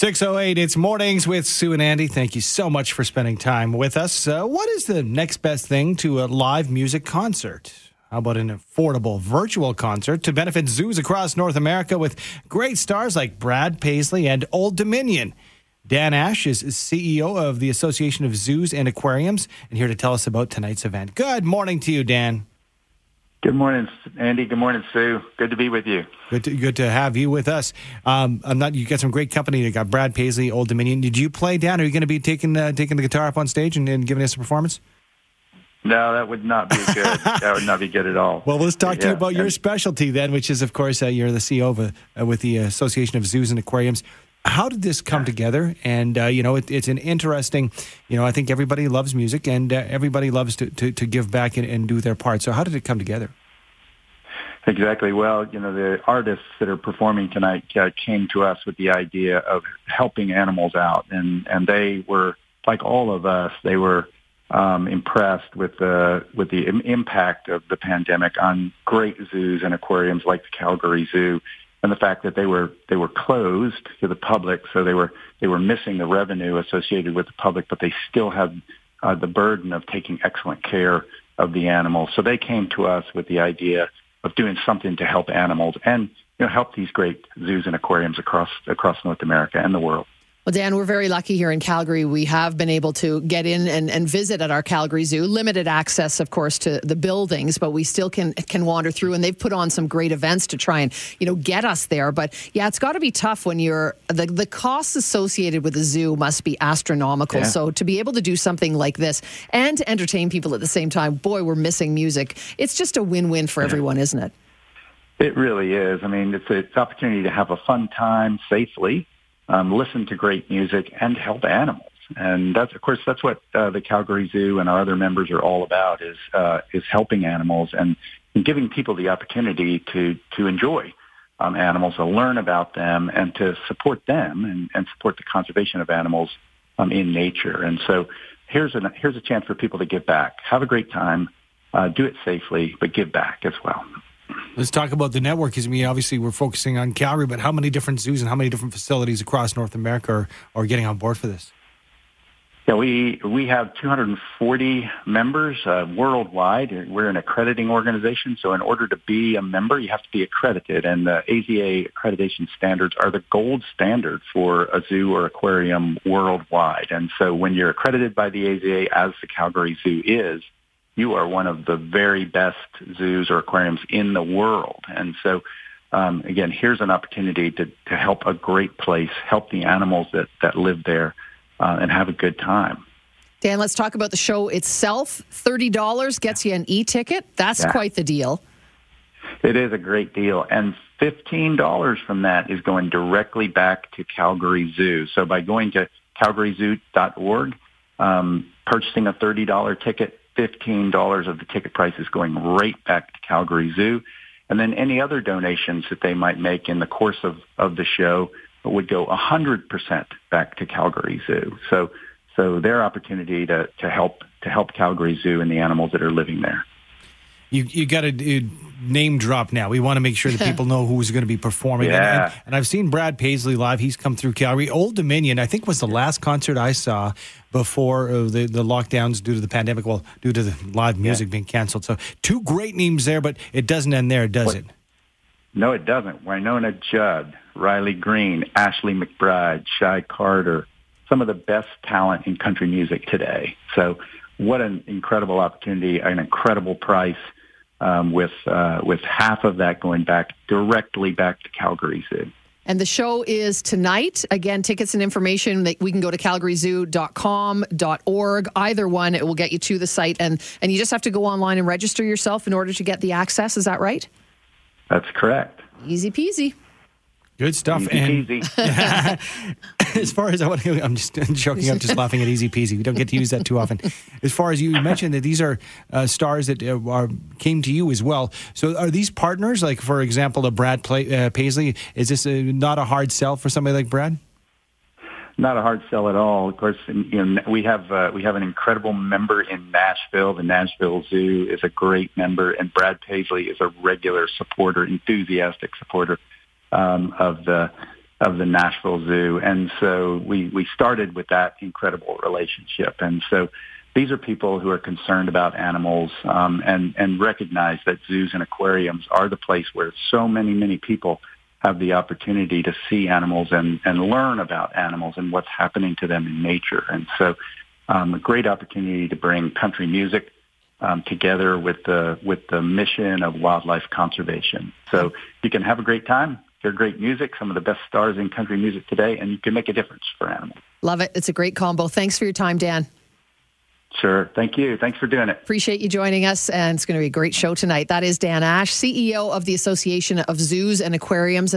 608, it's mornings with Sue and Andy. Thank you so much for spending time with us. Uh, what is the next best thing to a live music concert? How about an affordable virtual concert to benefit zoos across North America with great stars like Brad Paisley and Old Dominion? Dan Ashe is CEO of the Association of Zoos and Aquariums and here to tell us about tonight's event. Good morning to you, Dan. Good morning, Andy. Good morning, Sue. Good to be with you. Good to, good to have you with us. Um, I'm not. You got some great company. You got Brad Paisley, Old Dominion. Did you play down? Are you going to be taking uh, taking the guitar up on stage and, and, giving us a performance? No, that would not be good. that would not be good at all. Well, let's talk yeah. to you about your specialty then, which is, of course, uh, you're the CEO of, uh, with the Association of Zoos and Aquariums how did this come together? And uh, you know, it, it's an interesting. You know, I think everybody loves music, and uh, everybody loves to, to, to give back and, and, do their part. So, how did it come together? Exactly. Well, you know, the artists that are performing tonight uh, came to us with the idea of helping animals out, and and they were like all of us. They were um, impressed with the with the impact of the pandemic on great zoos and aquariums like the Calgary Zoo and the fact that they were they were closed to the public, so they were they were missing the revenue associated with the public, but they still had uh, the burden of taking excellent care of the animals. So they came to us with the idea of doing something to help animals and you know help these great zoos and aquariums across across North America and the world. Well, Dan, we're very lucky here in Calgary. We have been able to get in and, and visit at our Calgary Zoo. Limited access, of course, to the buildings, but we still can can wander through. And they've put on some great events to try and you know get us there. But yeah, it's got to be tough when you're the the costs associated with the zoo must be astronomical. Yeah. So to be able to do something like this and to entertain people at the same time, boy, we're missing music. It's just a win win for yeah. everyone, isn't it? It really is. I mean, it's an opportunity to have a fun time safely um, listen to great music, and help animals. And that's, of course, that's what uh, the Calgary Zoo and our other members are all about: is uh, is helping animals and, and giving people the opportunity to to enjoy um, animals, to learn about them, and to support them and, and support the conservation of animals um, in nature. And so, here's a here's a chance for people to give back, have a great time, uh, do it safely, but give back as well. Let's talk about the network. Because I mean, obviously, we're focusing on Calgary, but how many different zoos and how many different facilities across North America are, are getting on board for this? Yeah, we we have 240 members uh, worldwide. We're an accrediting organization, so in order to be a member, you have to be accredited, and the AZA accreditation standards are the gold standard for a zoo or aquarium worldwide. And so, when you're accredited by the AZA, as the Calgary Zoo is, you are one of the very best zoos or aquariums in the world. And so, um, again, here's an opportunity to, to help a great place, help the animals that, that live there, uh, and have a good time. Dan, let's talk about the show itself. $30 gets you an e ticket. That's yeah. quite the deal. It is a great deal. And $15 from that is going directly back to Calgary Zoo. So by going to calgaryzoo.org, um, purchasing a $30 ticket, $15 of the ticket price is going right back to Calgary Zoo. And then any other donations that they might make in the course of, of the show would go 100% back to Calgary Zoo. So, so their opportunity to, to help, to help Calgary Zoo and the animals that are living there. You, you got to name drop now. We want to make sure that people know who's going to be performing. Yeah. And, and, I've seen Brad Paisley live. He's come through Calgary. Old Dominion, I think, was the last concert I saw before uh, the, the lockdowns due to the pandemic. Well, due to the live music yeah. being canceled. So two great names there, but it doesn't end there, does what? it? No, it doesn't. Wynonna Judd, Riley Green, Ashley McBryde, Shy Carter, some of the best talent in country music today. So what an incredible opportunity, an incredible price um, with uh, with half of that going back directly back to Calgary Zoo. And the show is tonight. Again, tickets and information that we can go to calgaryzoo.com.org. Either one, it will get you to the site. And, and you just have to go online and register yourself in order to get the access. Is that right? That's correct. Easy peasy. Good stuff. Easy and as far as I want to, I'm just joking. I'm just laughing at easy peasy. We don't get to use that too often. As far as you mentioned that these are uh, stars that uh, are, came to you as well. So are these partners? Like for example, a Brad Play, uh, Paisley. Is this a, not a hard sell for somebody like Brad? Not a hard sell at all. Of course, you know, we have uh, we have an incredible member in Nashville. The Nashville Zoo is a great member, and Brad Paisley is a regular supporter, enthusiastic supporter um, of the of the Nashville Zoo. And so we, we started with that incredible relationship. And so these are people who are concerned about animals um, and, and recognize that zoos and aquariums are the place where so many, many people have the opportunity to see animals and, and learn about animals and what's happening to them in nature. And so um, a great opportunity to bring country music um, together with the with the mission of wildlife conservation. So you can have a great time, great music, some of the best stars in country music today, and you can make a difference for animals. Love it. It's a great combo. Thanks for your time, Dan. Sure. Thank you. Thanks for doing it. Appreciate you joining us. And it's going to be a great show tonight. That is Dan Ashe, CEO of the Association of Zoos and Aquariums.